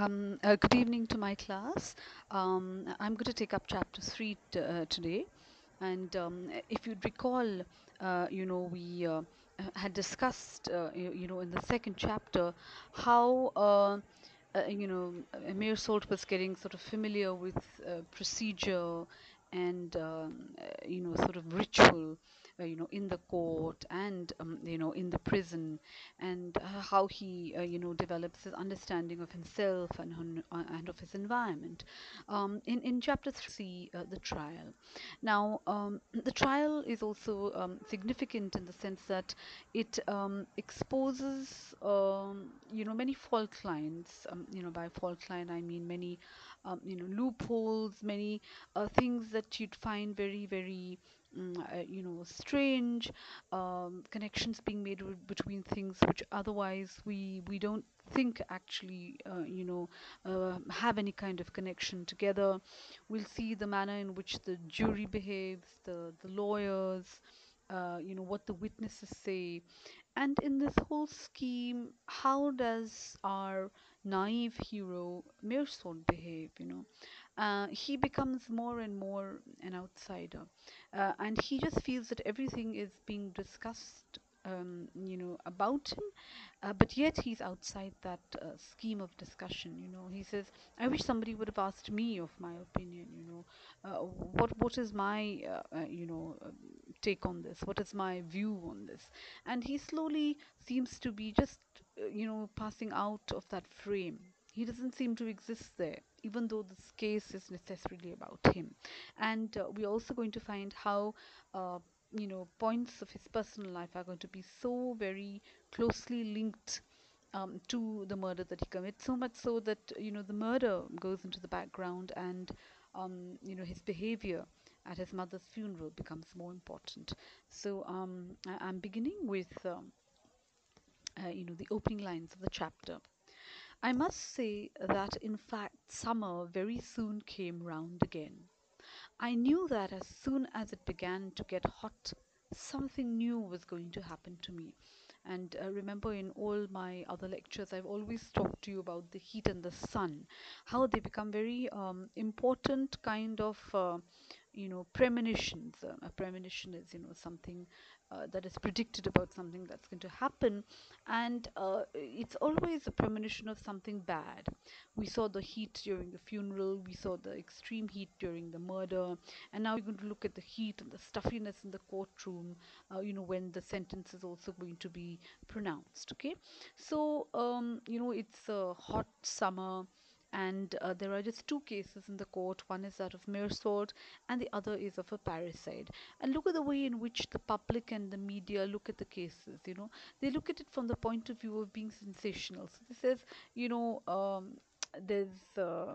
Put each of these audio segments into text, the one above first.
Um, uh, good evening to my class. Um, I'm going to take up chapter three t- uh, today. And um, if you'd recall, uh, you know, we uh, had discussed, uh, you, you know, in the second chapter, how, uh, you know, Meursault was getting sort of familiar with procedure and, um, you know, sort of ritual, you know, in the court and, um, you know, in the prison. And uh, how he uh, you know develops his understanding of himself and uh, and of his environment. Um, in in chapter 3 uh, the trial. Now um, the trial is also um, significant in the sense that it um, exposes um, you know many fault lines. You know by fault line I mean many you know loopholes many uh, things that you'd find very very uh, you know strange um, connections being made between things which otherwise we we don't think actually uh, you know uh, have any kind of connection together. We'll see the manner in which the jury behaves the the lawyers uh, you know what the witnesses say. And in this whole scheme how does our naive hero Meursault behave you know uh, he becomes more and more an outsider. Uh, and he just feels that everything is being discussed um, you know about him. Uh, but yet he's outside that uh, scheme of discussion you know. He says i wish somebody would have asked me of my opinion you know. Uh, what what is my uh, you know take on this? What is my view on this? And he slowly seems to be just you know passing out of that frame. He doesn't seem to exist there even though this case is necessarily about him. And uh, we're also going to find how uh, you know points of his personal life are going to be so very closely linked um, to the murder that he commits so much so that you know the murder goes into the background and um, you know his behavior at his mother's funeral becomes more important. So um, I- i'm beginning with um, uh, you know the opening lines of the chapter i must say that in fact summer very soon came round again I knew that as soon as it began to get hot, something new was going to happen to me. And uh, remember, in all my other lectures, I've always talked to you about the heat and the sun, how they become very um, important kind of, uh, you know, premonitions. Uh, a premonition is, you know, something uh, that is predicted about something that's going to happen, and uh, it's always a premonition of something bad. We saw the heat during the funeral, we saw the extreme heat during the murder, and now we're going to look at the heat and the stuffiness in the courtroom, uh, you know, when the sentence is also going to be pronounced. Okay, so, um, you know, it's a hot summer. And uh, there are just two cases in the court. One is that of Meursault, and the other is of a parricide. And look at the way in which the public and the media look at the cases. You know, they look at it from the point of view of being sensational. So this says, you know, um, there's uh,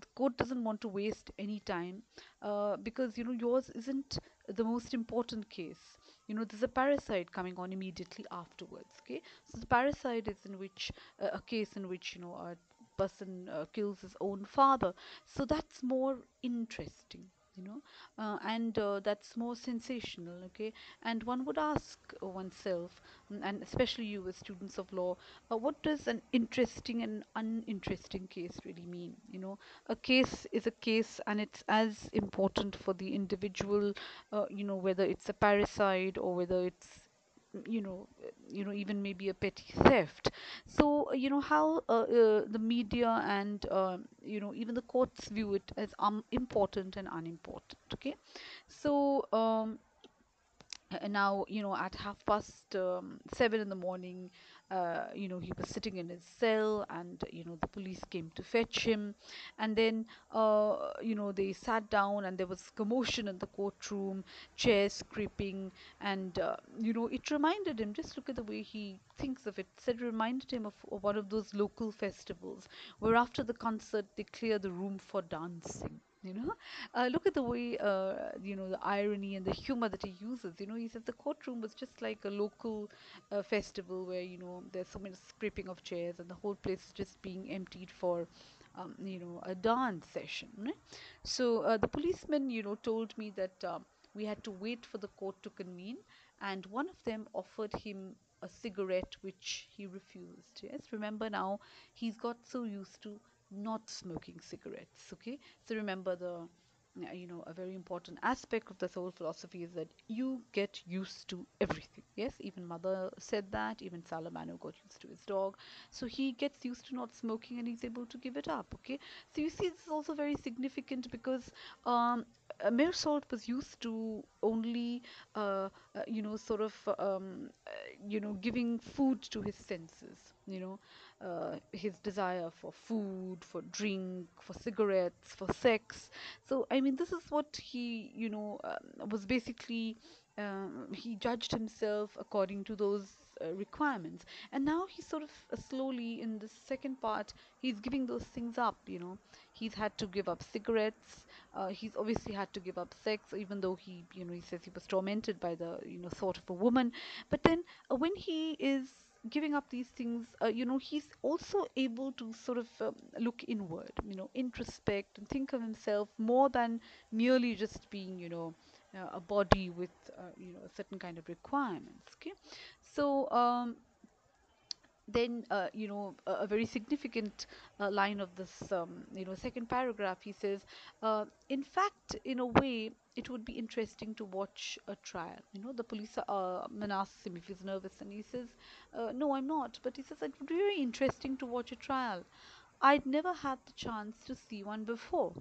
the court doesn't want to waste any time uh, because you know yours isn't the most important case you know there's a parricide coming on immediately afterwards okay so the parricide is in which uh, a case in which you know a person uh, kills his own father. So that's more interesting you know uh, and uh, that's more sensational okay? And one would ask oneself mm, and especially you as students of law uh, what does an interesting and uninteresting case really mean you know? A case is a case and it's as important for the individual uh, you know whether it's a parricide or whether it's you know you know even maybe a petty theft. So uh, you know how uh, uh, the media and uh, you know even the courts view it as um, important and unimportant okay? So um, uh, now you know at half past um, seven in the morning uh, you know he was sitting in his cell and you know the police came to fetch him. And then uh, you know they sat down and there was commotion in the courtroom chairs scraping and uh, you know it reminded him just look at the way he thinks of it. Said reminded him of, of one of those local festivals where after the concert they clear the room for dancing you know? Uh, look at the way uh, you know the irony and the humor that he uses. You know he said the courtroom was just like a local uh, festival where you know there's so many scraping of chairs and the whole place is just being emptied for um, you know a dance session right? so uh, the policeman you know told me that um, we had to wait for the court to convene and one of them offered him a cigarette which he refused. Yes remember now he's got so used to not smoking cigarettes okay? So remember the uh, you know a very important aspect of this whole philosophy is that you get used to everything. Yes even mother said that even salamano got used to his dog. So he gets used to not smoking and he's able to give it up okay? So you see this is also very significant because um uh, Salt was used to only, uh, uh, you know, sort of, um, uh, you know, giving food to his senses, you know, uh, his desire for food, for drink, for cigarettes, for sex. So, I mean, this is what he, you know, um, was basically, um, he judged himself according to those uh, requirements. And now he's sort of uh, slowly in the second part, he's giving those things up, you know. He's had to give up cigarettes. Uh, he's obviously had to give up sex, even though he, you know, he says he was tormented by the, you know, thought of a woman. But then uh, when he is giving up these things, uh, you know, he's also able to sort of um, look inward, you know, introspect and think of himself more than merely just being, you know, uh, a body with, uh, you know, a certain kind of requirements. Okay, so um, then uh, you know a, a very significant uh, line of this um, you know second paragraph he says uh, in fact in a way it would be interesting to watch a trial. You know the police uh, man asks him if he's nervous and he says uh, no i'm not. But he says it would be very interesting to watch a trial. I'd never had the chance to see one before.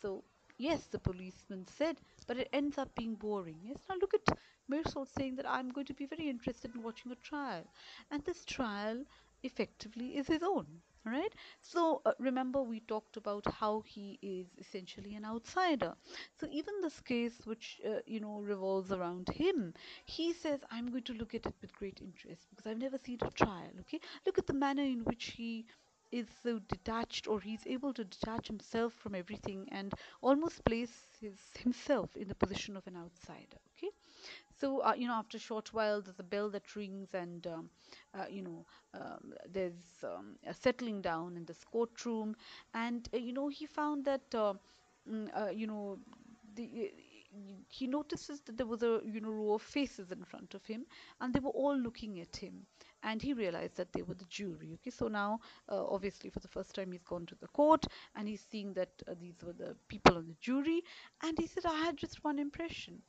So, yes, the policeman said, but it ends up being boring. Yes, now look at Meursault saying that I'm going to be very interested in watching a trial. And this trial effectively is his own. Right, so uh, remember we talked about how he is essentially an outsider. So even this case, which uh, you know revolves around him, he says, "I'm going to look at it with great interest because I've never seen a trial." Okay, look at the manner in which he is so detached or he's able to detach himself from everything and almost place his himself in the position of an outsider okay so uh, you know after a short while there's a bell that rings and um, uh, you know um, there's um, a settling down in this courtroom. And uh, you know he found that uh, mm, uh, you know the he notices that there was a you know row of faces in front of him and they were all looking at him. And he realized that they were the jury okay? So now uh, obviously for the first time he's gone to the court and he's seeing that uh, these were the people on the jury. And he said i had just one impression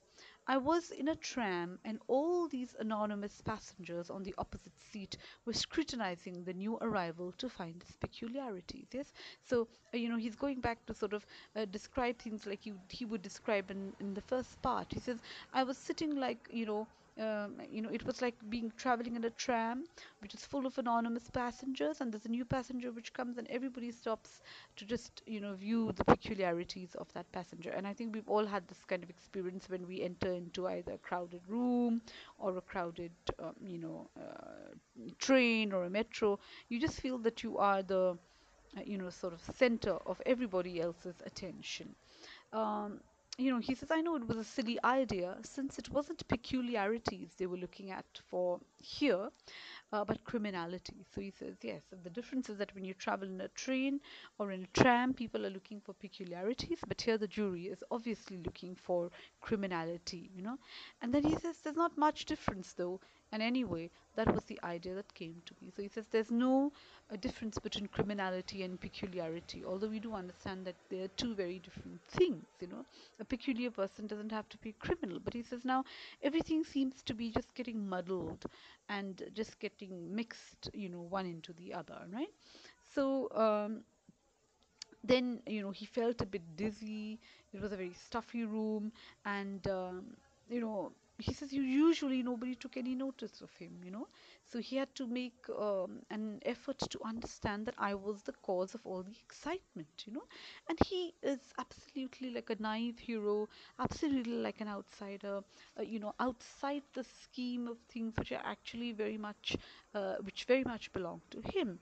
I was in a tram and all these anonymous passengers on the opposite seat were scrutinizing the new arrival to find its peculiarities. Yes, so uh, you know he's going back to sort of uh, describe things like you, he would describe in, in the first part. He says, I was sitting like you know um, you know, it was like being traveling in a tram, which is full of anonymous passengers, and there's a new passenger which comes, and everybody stops to just, you know, view the peculiarities of that passenger. And I think we've all had this kind of experience when we enter into either a crowded room or a crowded, um, you know, uh, train or a metro. You just feel that you are the, uh, you know, sort of center of everybody else's attention. Um, you know, he says, I know it was a silly idea since it wasn't peculiarities they were looking at for here, uh, but criminality. So he says, yes, the difference is that when you travel in a train or in a tram, people are looking for peculiarities, but here the jury is obviously looking for criminality, you know. And then he says, there's not much difference though. And anyway, that was the idea that came to me. So he says, there's no a difference between criminality and peculiarity, although we do understand that they are two very different things, you know. A peculiar person doesn't have to be a criminal, but he says now everything seems to be just getting muddled and just getting mixed, you know, one into the other, right? So, um, then you know he felt a bit dizzy it was a very stuffy room and um, you know he says you usually nobody took any notice of him you know? So he had to make um, an effort to understand that i was the cause of all the excitement you know? And he is absolutely like a naive hero absolutely like an outsider uh, you know outside the scheme of things which are actually very much uh, which very much belong to him.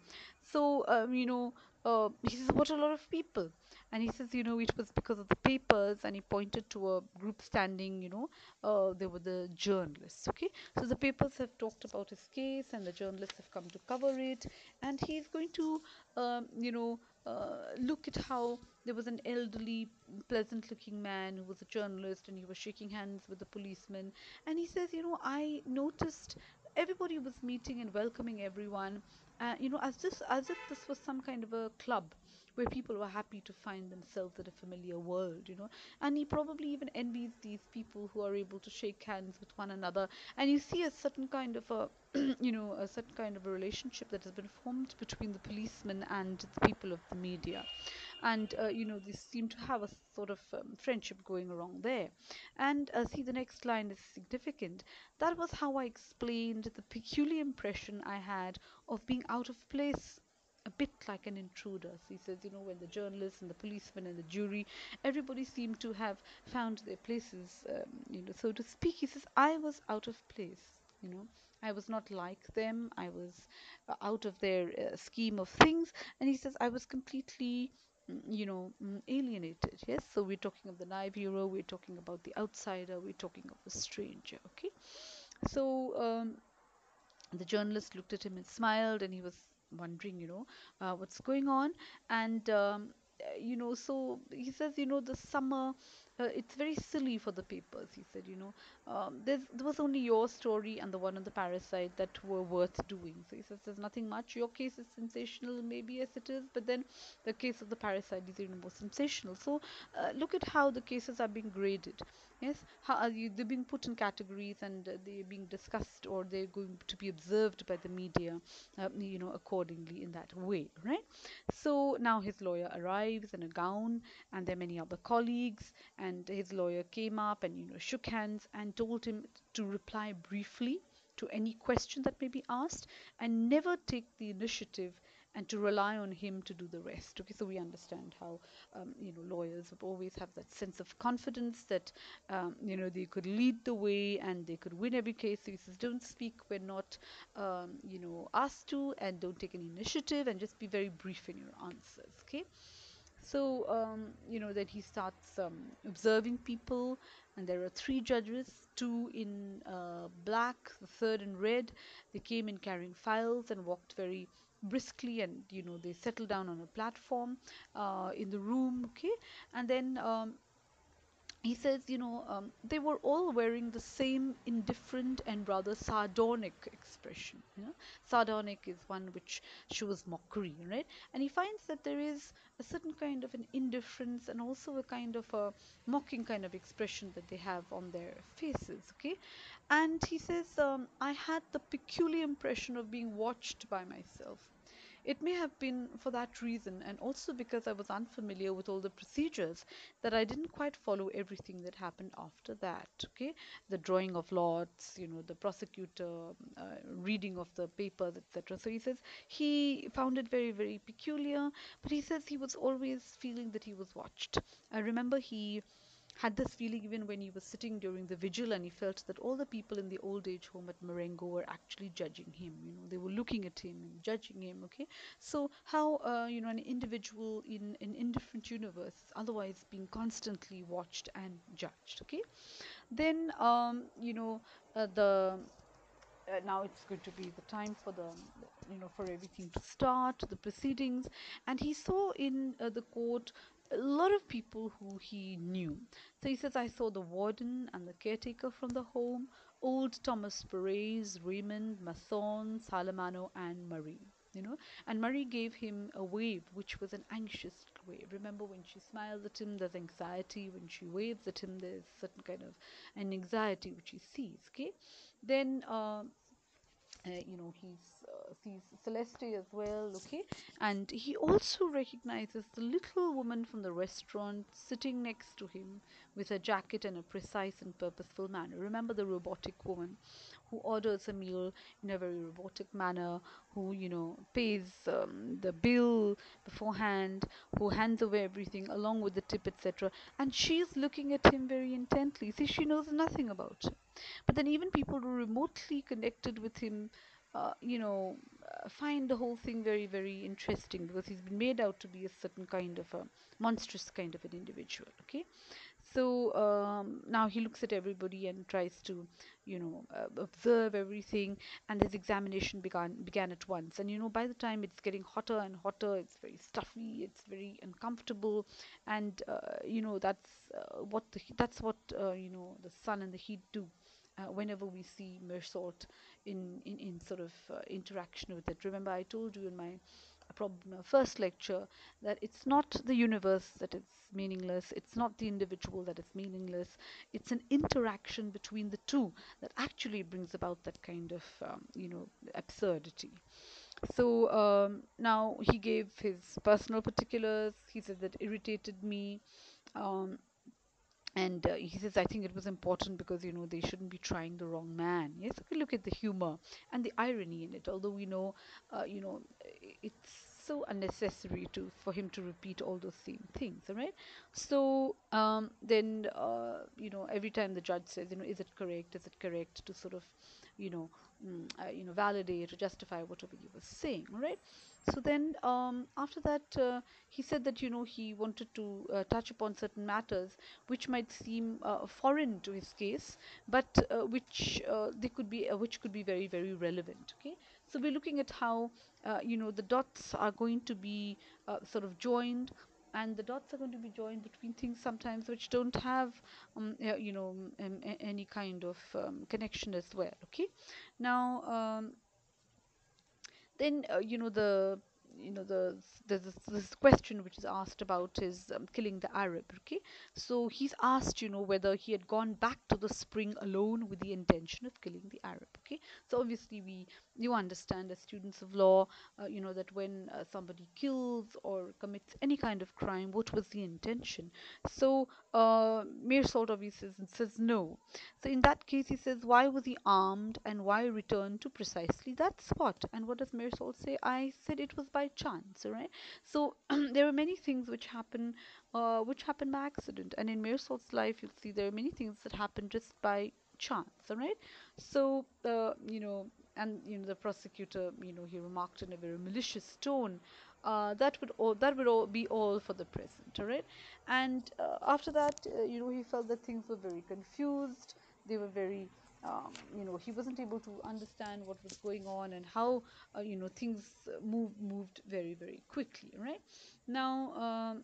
So um, you know uh, he says what a lot of people. And he says you know it was because of the papers and he pointed to a group standing you know uh, they were the journalists okay? So the papers have talked about his case and the journalists have come to cover it and he's going to um, you know uh, look at how there was an elderly pleasant looking man who was a journalist and he was shaking hands with the policeman. And he says you know i noticed everybody was meeting and welcoming everyone uh, you know, as this as if this was some kind of a club where people were happy to find themselves in a familiar world, you know. And he probably even envies these people who are able to shake hands with one another. And you see a certain kind of a, you know, a certain kind of a relationship that has been formed between the policeman and the people of the media. And, uh, you know, they seem to have a sort of um, friendship going along there. And uh, see, the next line is significant. That was how I explained the peculiar impression I had of being out of place a bit like an intruder. So he says, you know, when the journalists and the policemen and the jury, everybody seemed to have found their places, um, you know, so to speak. He says, I was out of place, you know. I was not like them. I was uh, out of their uh, scheme of things. And he says, I was completely, mm, you know, mm, alienated. Yes. So we're talking of the naive hero. We're talking about the outsider. We're talking of a stranger. Okay. So, um, the journalist looked at him and smiled and he was wondering you know uh, what's going on. And um, uh, you know so he says you know the summer uh, it's very silly for the papers he said you know. Um, there was only your story and the one on the parricide that were worth doing. So he says there's nothing much. Your case is sensational maybe yes it is. But then the case of the parricide is even more sensational. So uh, look at how the cases are being graded yes? How are you, they're being put in categories and uh, they're being discussed or they're going to be observed by the media uh, you know accordingly in that way right? So now his lawyer arrives in a gown and there are many other colleagues and his lawyer came up and you know shook hands and told him to reply briefly to any question that may be asked and never take the initiative and to rely on him to do the rest. Okay so we understand how um, you know lawyers always have that sense of confidence that um, you know they could lead the way and they could win every case. So he says don't speak when not um, you know asked to and don't take any initiative and just be very brief in your answers. Okay? So um, you know that he starts um, observing people and there are three judges two in uh, black the third in red. They came in carrying files and walked very briskly and you know they settle down on a platform uh, in the room okay? And then um, he says, you know, um, they were all wearing the same indifferent and rather sardonic expression. You know, sardonic is one which shows mockery, right? And he finds that there is a certain kind of an indifference and also a kind of a mocking kind of expression that they have on their faces. Okay, and he says, um, I had the peculiar impression of being watched by myself. It may have been for that reason, and also because I was unfamiliar with all the procedures, that I didn't quite follow everything that happened after that. Okay, the drawing of lots, you know, the prosecutor uh, reading of the papers, etc. So he says he found it very, very peculiar, but he says he was always feeling that he was watched. I remember he had this feeling even when he was sitting during the vigil and he felt that all the people in the old age home at Marengo were actually judging him you know they were looking at him and judging him okay? So how uh, you know an individual in an indifferent universe is otherwise being constantly watched and judged okay? Then um, you know uh, the uh, now it's going to be the time for the you know for everything to start the proceedings. And he saw in uh, the court a lot of people who he knew. So he says i saw the warden and the caretaker from the home old thomas perez raymond mason salamano and marie you know? And marie gave him a wave which was an anxious wave. Remember when she smiles at him there's anxiety. When she waves at him there's certain kind of an anxiety which he sees okay? Then uh, uh, you know he uh, sees Celeste as well okay? And he also recognizes the little woman from the restaurant sitting next to him with a jacket and a precise and purposeful manner. Remember the robotic woman who orders a meal in a very robotic manner who you know pays um, the bill beforehand who hands over everything along with the tip etc and she's looking at him very intently. See she knows nothing about him but then even people who remotely connected with him uh, you know uh, find the whole thing very very interesting because he's been made out to be a certain kind of a monstrous kind of an individual okay? So um, now he looks at everybody and tries to you know uh, observe everything and his examination began began at once. And you know by the time it's getting hotter and hotter it's very stuffy it's very uncomfortable and uh, you know that's uh, what the, that's what you know the sun and the heat do uh, whenever we see Meursault in, in, in sort of uh, interaction with it. Remember, I told you in my problem first lecture that it's not the universe that is meaningless it's not the individual that is meaningless it's an interaction between the two that actually brings about that kind of um, you know absurdity so um, now he gave his personal particulars he said that irritated me um, and uh, he says i think it was important because you know they shouldn't be trying the wrong man. Yes okay look at the humor and the irony in it although we know uh, you know it's so unnecessary to for him to repeat all those same things all right so um, then uh, you know every time the judge says you know is it correct? Is it correct? to sort of you know mm, uh, you know validate or justify whatever he was saying all right so then um, after that uh, he said that you know he wanted to uh, touch upon certain matters which might seem uh, foreign to his case but uh, which uh, they could be which could be very very relevant okay? So we're looking at how you know the dots are going to be sort of joined and the dots are going to be joined between things sometimes which don't have um, you know um, any kind of um, connection as well okay? Now um, then uh, you know the you know the there's this, this question which is asked about is um, killing the arab okay? So he's asked you know whether he had gone back to the spring alone with the intention of killing the arab okay? So obviously we you understand as students of law uh, you know that when uh, somebody kills or commits any kind of crime what was the intention? So uh, Meursault obviously says no. So in that case he says why was he armed and why return to precisely that spot? And what does Meursault say? I said it was by chance right? So there are many things which happen uh, which happen by accident and in Meursault's life you'll see there are many things that happen just by chance all right? So uh, you know and you know the prosecutor you know he remarked in a very malicious tone uh, that would all that would all be all for the present all right? And uh, after that uh, you know he felt that things were very confused they were very um, you know he wasn't able to understand what was going on and how uh, you know things moved moved very very quickly right? Now um,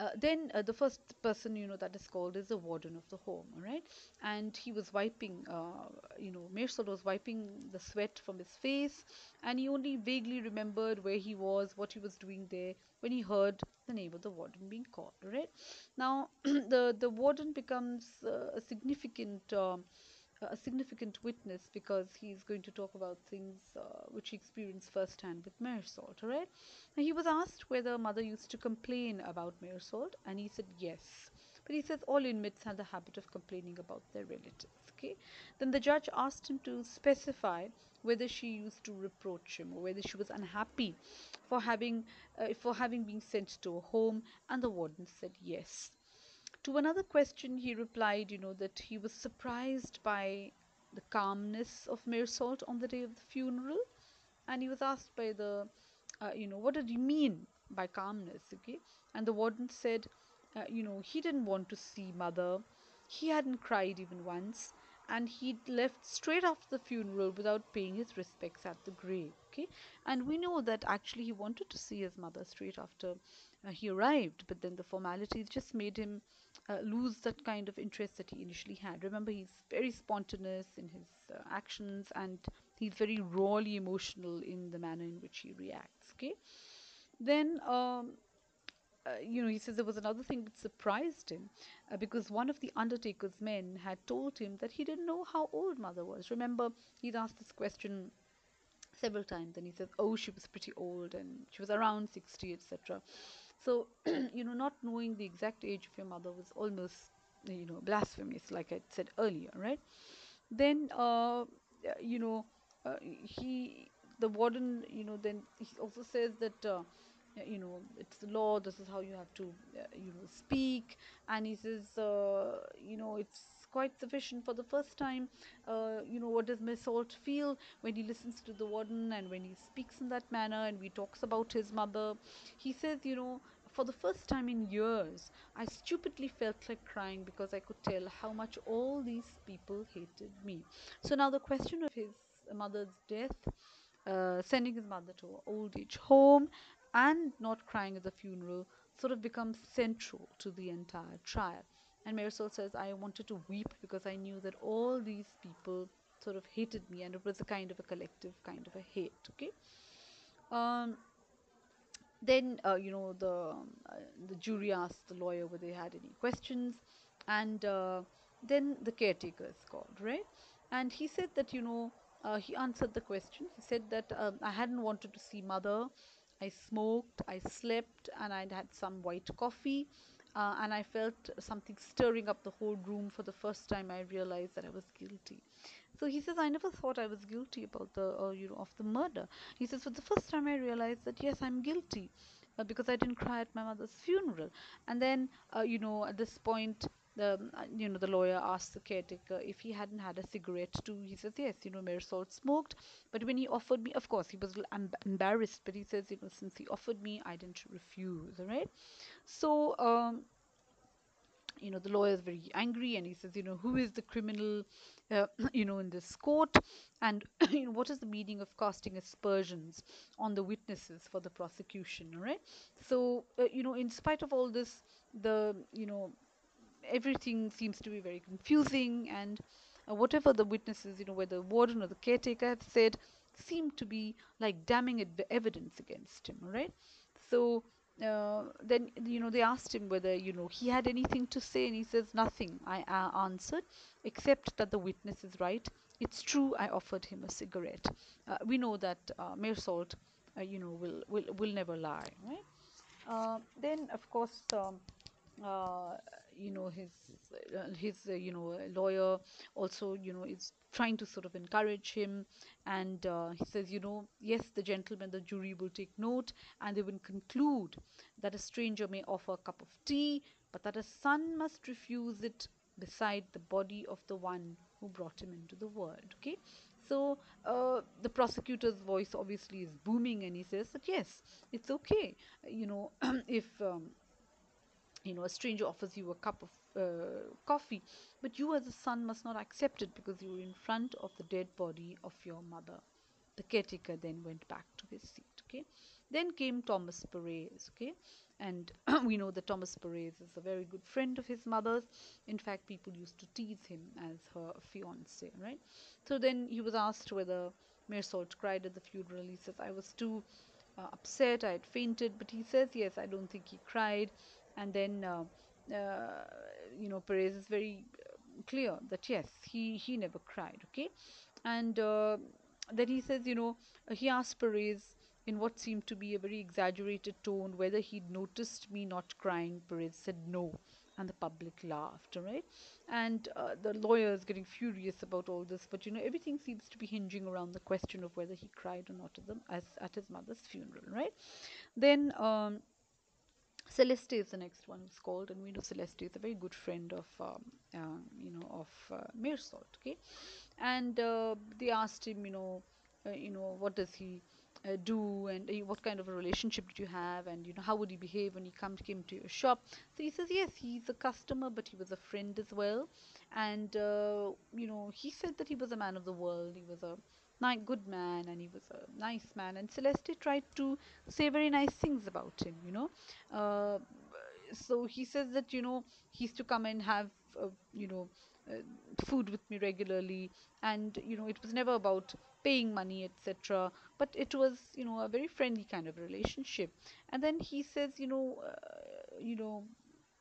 uh, then uh, the first person you know that is called is the warden of the home all right? And he was wiping uh, you know Meursault was wiping the sweat from his face and he only vaguely remembered where he was what he was doing there when he heard the name of the warden being called right now the the warden becomes uh, a significant um, a significant witness because he's going to talk about things uh, which he experienced firsthand with Meursault, right? he was asked whether mother used to complain about Meursault, and he said yes. But he says all inmates have the habit of complaining about their relatives. Okay. Then the judge asked him to specify whether she used to reproach him or whether she was unhappy for having uh, for having been sent to a home, and the warden said yes. To another question, he replied, you know, that he was surprised by the calmness of Meursault on the day of the funeral. And he was asked by the, uh, you know, what did he mean by calmness? Okay. And the warden said, uh, you know, he didn't want to see mother. He hadn't cried even once. And he'd left straight after the funeral without paying his respects at the grave. Okay. And we know that actually he wanted to see his mother straight after uh, he arrived. But then the formalities just made him uh, lose that kind of interest that he initially had. Remember, he's very spontaneous in his uh, actions and he's very rawly emotional in the manner in which he reacts. Okay, then. Um, uh, you know, he says there was another thing that surprised him uh, because one of the undertaker's men had told him that he didn't know how old mother was. Remember, he'd asked this question several times and he says, oh, she was pretty old and she was around 60, etc. So, you know, not knowing the exact age of your mother was almost, you know, blasphemous, like I said earlier, right? Then, uh, you know, uh, he, the warden, you know, then he also says that, uh, you know, it's the law, this is how you have to, uh, you know, speak. And he says, uh, you know, it's quite sufficient for the first time. Uh, you know, what does Meursault feel when he listens to the warden and when he speaks in that manner and he talks about his mother? He says, you know, for the first time in years, I stupidly felt like crying because I could tell how much all these people hated me. So now the question of his mother's death, uh, sending his mother to an old age home, and not crying at the funeral sort of becomes central to the entire trial. And Meursault says, I wanted to weep because I knew that all these people sort of hated me and it was a kind of a collective kind of a hate. Okay. Um, then uh, you know the um, uh, the jury asked the lawyer whether they had any questions and uh, then the caretaker is called right and he said that you know uh, he answered the question he said that um, i hadn't wanted to see mother i smoked i slept and i'd had some white coffee uh, and i felt something stirring up the whole room for the first time i realized that i was guilty so he says, I never thought I was guilty about the, uh, you know, of the murder. He says, for the first time I realized that yes, I'm guilty uh, because I didn't cry at my mother's funeral. And then, uh, you know, at this point, the, you know, the lawyer asked the caretaker if he hadn't had a cigarette too. He says, yes, you know, Meursault smoked. But when he offered me, of course, he was embarrassed, but he says, you know, since he offered me, I didn't refuse, all right? So, um, you know the lawyer is very angry and he says you know who is the criminal uh, you know in this court and you know what is the meaning of casting aspersions on the witnesses for the prosecution all right so uh, you know in spite of all this the you know everything seems to be very confusing and uh, whatever the witnesses you know whether the warden or the caretaker have said seem to be like damning evidence against him all right so uh, then you know they asked him whether you know he had anything to say and he says nothing. I uh, answered except that the witness is right. It's true i offered him a cigarette. Uh, we know that uh, uh, you know will, will will never lie right? Uh, then of course um, uh, you know his his uh, you know lawyer also you know is trying to sort of encourage him. And uh, he says you know yes the gentleman the jury will take note and they will conclude that a stranger may offer a cup of tea but that a son must refuse it beside the body of the one who brought him into the world. Okay? So uh, the prosecutor's voice obviously is booming and he says that yes it's okay. You know if um, you know a stranger offers you a cup of uh, coffee but you as a son must not accept it because you were in front of the dead body of your mother. The caretaker then went back to his seat okay? Then came thomas perez okay? And we know that thomas perez is a very good friend of his mother's. In fact people used to tease him as her fiance right? So then he was asked whether Meursault cried at the funeral. He says i was too uh, upset. I had fainted. But he says yes i don't think he cried and then uh, uh, you know Perez is very clear that yes he he never cried okay? And uh, then he says you know he asked Perez in what seemed to be a very exaggerated tone whether he'd noticed me not crying. Perez said no and the public laughed right and uh, the lawyer is getting furious about all this but you know everything seems to be hinging around the question of whether he cried or not at, them, as, at his mother's funeral right? Then um, Celeste is the next one who's called, and we know Celeste is a very good friend of, um, uh, you know, of uh, Salt. Okay, and uh, they asked him, you know, uh, you know, what does he uh, do, and uh, what kind of a relationship did you have, and you know, how would he behave when he come came to your shop? So he says, yes, he's a customer, but he was a friend as well, and you know, he said that he was a man of the world. He was a nice, good man, and he was a nice man. And Celeste tried to say very nice things about him, you know. Uh, so he says that you know he used to come and have uh, you know uh, food with me regularly, and you know it was never about paying money, etc. But it was you know a very friendly kind of relationship. And then he says, you know, uh, you know,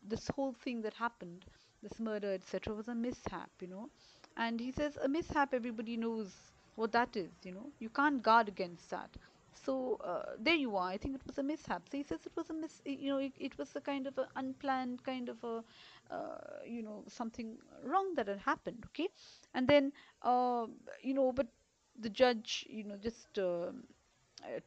this whole thing that happened, this murder, etc., was a mishap, you know. And he says a mishap everybody knows what that is you know. You can't guard against that. So uh, there you are. I think it was a mishap. So he says it was a mis you know it, it was a kind of an unplanned kind of a uh, you know something wrong that had happened okay? And then uh, you know but the judge you know just um,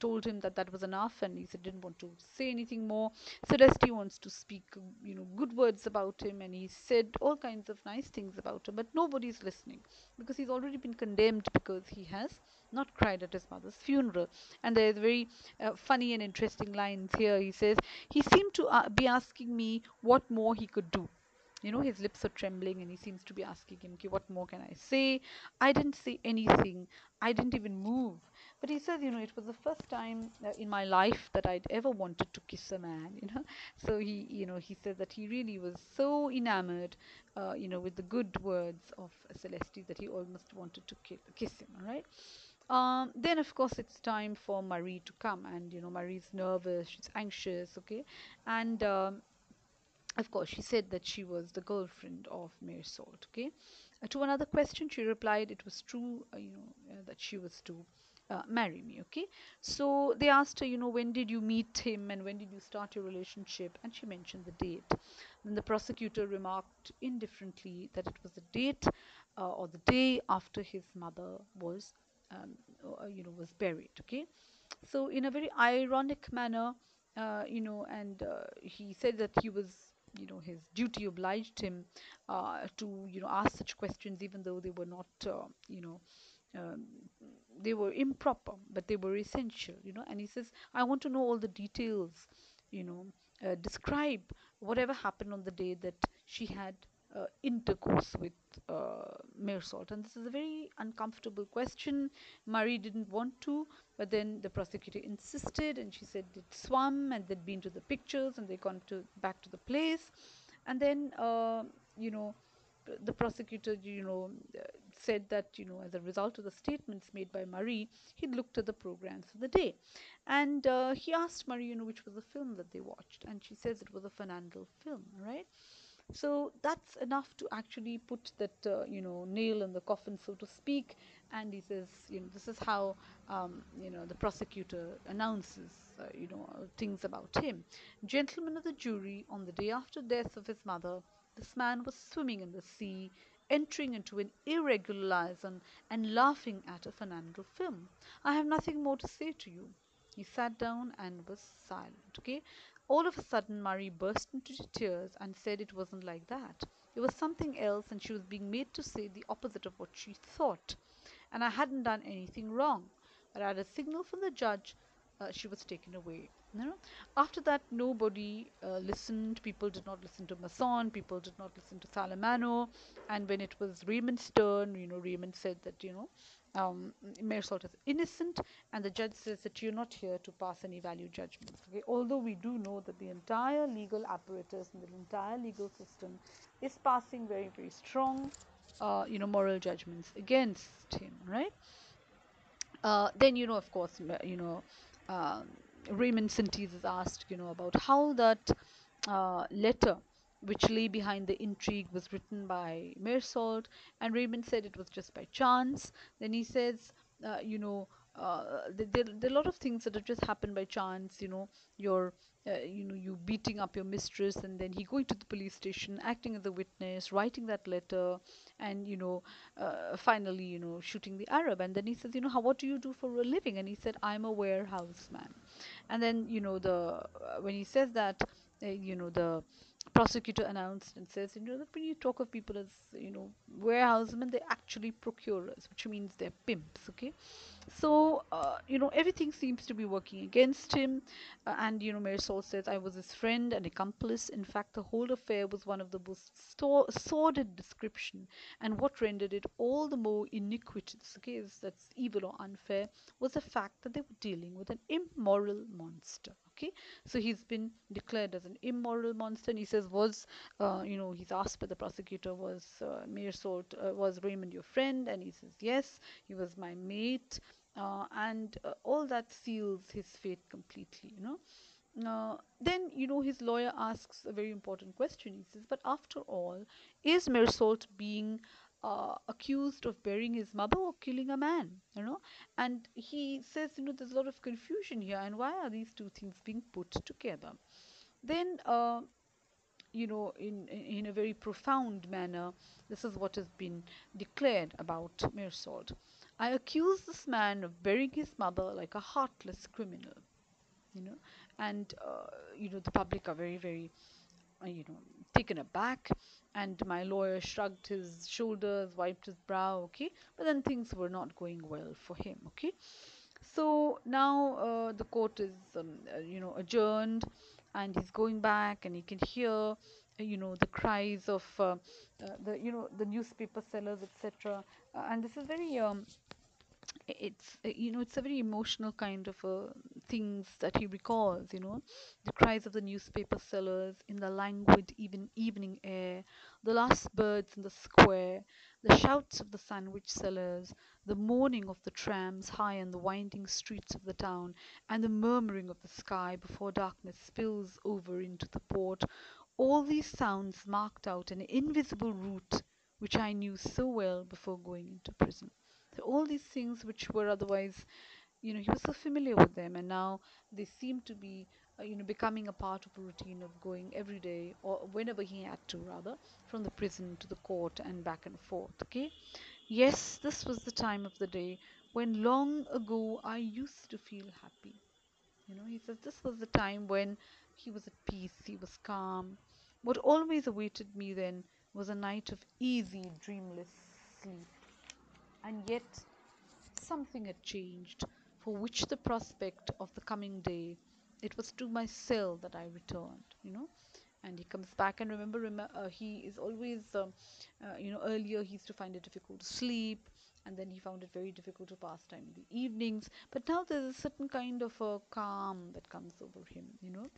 told him that that was enough and he said didn't want to say anything more. Celeste wants to speak, you know, good words about him and he said all kinds of nice things about him, but nobody's listening because he's already been condemned because he has not cried at his mother's funeral. And there's very uh, funny and interesting lines here. He says, he seemed to uh, be asking me what more he could do you know his lips are trembling and he seems to be asking him what more can i say i didn't say anything i didn't even move but he says, you know, it was the first time uh, in my life that I'd ever wanted to kiss a man, you know. So he, you know, he said that he really was so enamored, uh, you know, with the good words of Celeste that he almost wanted to ki- kiss him, all right. Um, then of course it's time for Marie to come, and you know Marie's nervous, she's anxious, okay, and um, of course, she said that she was the girlfriend of Meursault. Okay. Uh, to another question, she replied it was true, uh, you know, uh, that she was to uh, marry me. Okay. So they asked her, you know, when did you meet him and when did you start your relationship? And she mentioned the date. Then the prosecutor remarked indifferently that it was the date uh, or the day after his mother was, um, uh, you know, was buried. Okay. So in a very ironic manner, uh, you know, and uh, he said that he was you know his duty obliged him uh, to you know ask such questions even though they were not uh, you know um, they were improper but they were essential you know. And he says i want to know all the details you know uh, describe whatever happened on the day that she had uh, intercourse with uh, Salt, and this is a very uncomfortable question. Marie didn't want to, but then the prosecutor insisted, and she said it swam, and they'd been to the pictures, and they gone to back to the place, and then uh, you know the prosecutor, you know, said that, you know, as a result of the statements made by Marie, he looked at the programs of the day. And uh, he asked Marie, you know, which was the film that they watched. And she says it was a Fernandel film, right? So that's enough to actually put that, uh, you know, nail in the coffin, so to speak. And he says, you know, this is how, um, you know, the prosecutor announces, uh, you know, things about him. Gentlemen of the jury, on the day after death of his mother, this man was swimming in the sea, entering into an irregular liaison and laughing at a Fernandel film. I have nothing more to say to you. He sat down and was silent. Okay. All of a sudden, Marie burst into tears and said it wasn't like that. It was something else, and she was being made to say the opposite of what she thought. And I hadn't done anything wrong. But at a signal from the judge, uh, she was taken away. Know? After that, nobody uh, listened. People did not listen to Masson. People did not listen to Salamano. And when it was Raymond's turn, you know, Raymond said that, you know, um, Salt is innocent, and the judge says that you're not here to pass any value judgments. Okay, although we do know that the entire legal apparatus and the entire legal system is passing very, very strong, uh, you know, moral judgments against him, right? Uh, then you know, of course, you know, uh, Raymond Sintes is asked, you know, about how that uh, letter which lay behind the intrigue was written by Meursault, and Raymond said it was just by chance. Then he says, uh, you know, uh, there, there, are a lot of things that have just happened by chance. You know, your uh, you know you beating up your mistress and then he going to the police station acting as a witness writing that letter and you know uh, finally you know shooting the arab. And then he says you know how what do you do for a living? And he said i'm a warehouse man. And then you know the uh, when he says that uh, you know the prosecutor announced and says, you know, that when you talk of people as, you know, warehousemen, they're actually procurers, which means they're pimps, okay? So, uh, you know, everything seems to be working against him. Uh, and, you know, Meursault says, I was his friend and accomplice. In fact, the whole affair was one of the most sordid description. And what rendered it all the more iniquitous, okay, that's evil or unfair, was the fact that they were dealing with an immoral monster okay so he's been declared as an immoral monster and he says was uh, you know he's asked by the prosecutor was uh, Meursault uh, was Raymond your friend? And he says yes he was my mate. Uh, and uh, all that seals his fate completely you know. Uh, then you know his lawyer asks a very important question. He says but after all is Meursault being uh, accused of burying his mother or killing a man you know? And he says you know there's a lot of confusion here and why are these two things being put together? Then uh, you know in in a very profound manner this is what has been declared about Meursault I accuse this man of burying his mother like a heartless criminal you know? And uh, you know the public are very very you know taken aback and my lawyer shrugged his shoulders wiped his brow okay? But then things were not going well for him okay? So now uh, the court is um, uh, you know adjourned and he's going back and he can hear uh, you know the cries of uh, uh, the you know the newspaper sellers etc and this is very um, it's uh, you know it's a very emotional kind of uh, things that he recalls you know the cries of the newspaper sellers in the languid even evening air the last birds in the square the shouts of the sandwich sellers the moaning of the trams high on the winding streets of the town and the murmuring of the sky before darkness spills over into the port all these sounds marked out an invisible route which I knew so well before going into prison. So all these things which were otherwise, you know, he was so familiar with them, and now they seem to be, uh, you know, becoming a part of a routine of going every day or whenever he had to, rather, from the prison to the court and back and forth. Okay. Yes, this was the time of the day when long ago I used to feel happy. You know, he says this was the time when he was at peace, he was calm. What always awaited me then was a night of easy, dreamless sleep. And yet something had changed, for which the prospect of the coming day, it was to my cell that I returned, you know. And he comes back, and remember, remember uh, he is always, um, uh, you know, earlier he used to find it difficult to sleep, and then he found it very difficult to pass time in the evenings. But now there's a certain kind of a calm that comes over him, you know,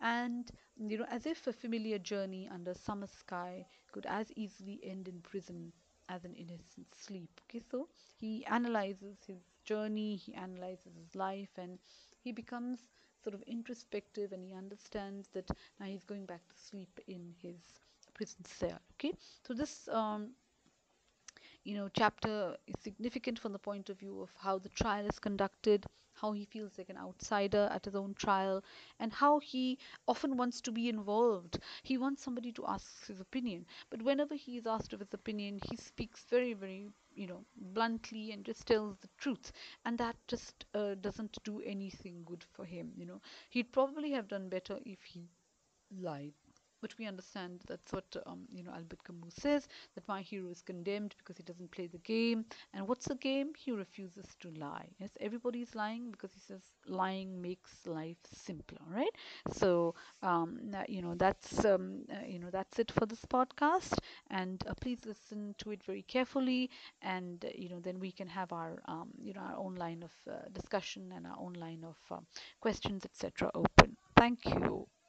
and you know, as if a familiar journey under summer sky could as easily end in prison as an innocent sleep. Okay, so he analyzes his journey, he analyzes his life, and he becomes sort of introspective and he understands that now he's going back to sleep in his prison cell. Okay, so this um, you know chapter is significant from the point of view of how the trial is conducted how he feels like an outsider at his own trial and how he often wants to be involved. He wants somebody to ask his opinion. But whenever he is asked of his opinion he speaks very very you know bluntly and just tells the truth. And that just uh, doesn't do anything good for him you know. He'd probably have done better if he lied but we understand that's what um, you know Albert Camus says that my hero is condemned because he doesn't play the game. And what's the game? He refuses to lie. Yes, everybody is lying because he says lying makes life simpler, right? So um, you know that's um, uh, you know that's it for this podcast. And uh, please listen to it very carefully, and uh, you know then we can have our um, you know our own line of uh, discussion and our own line of uh, questions, etc. Open. Thank you.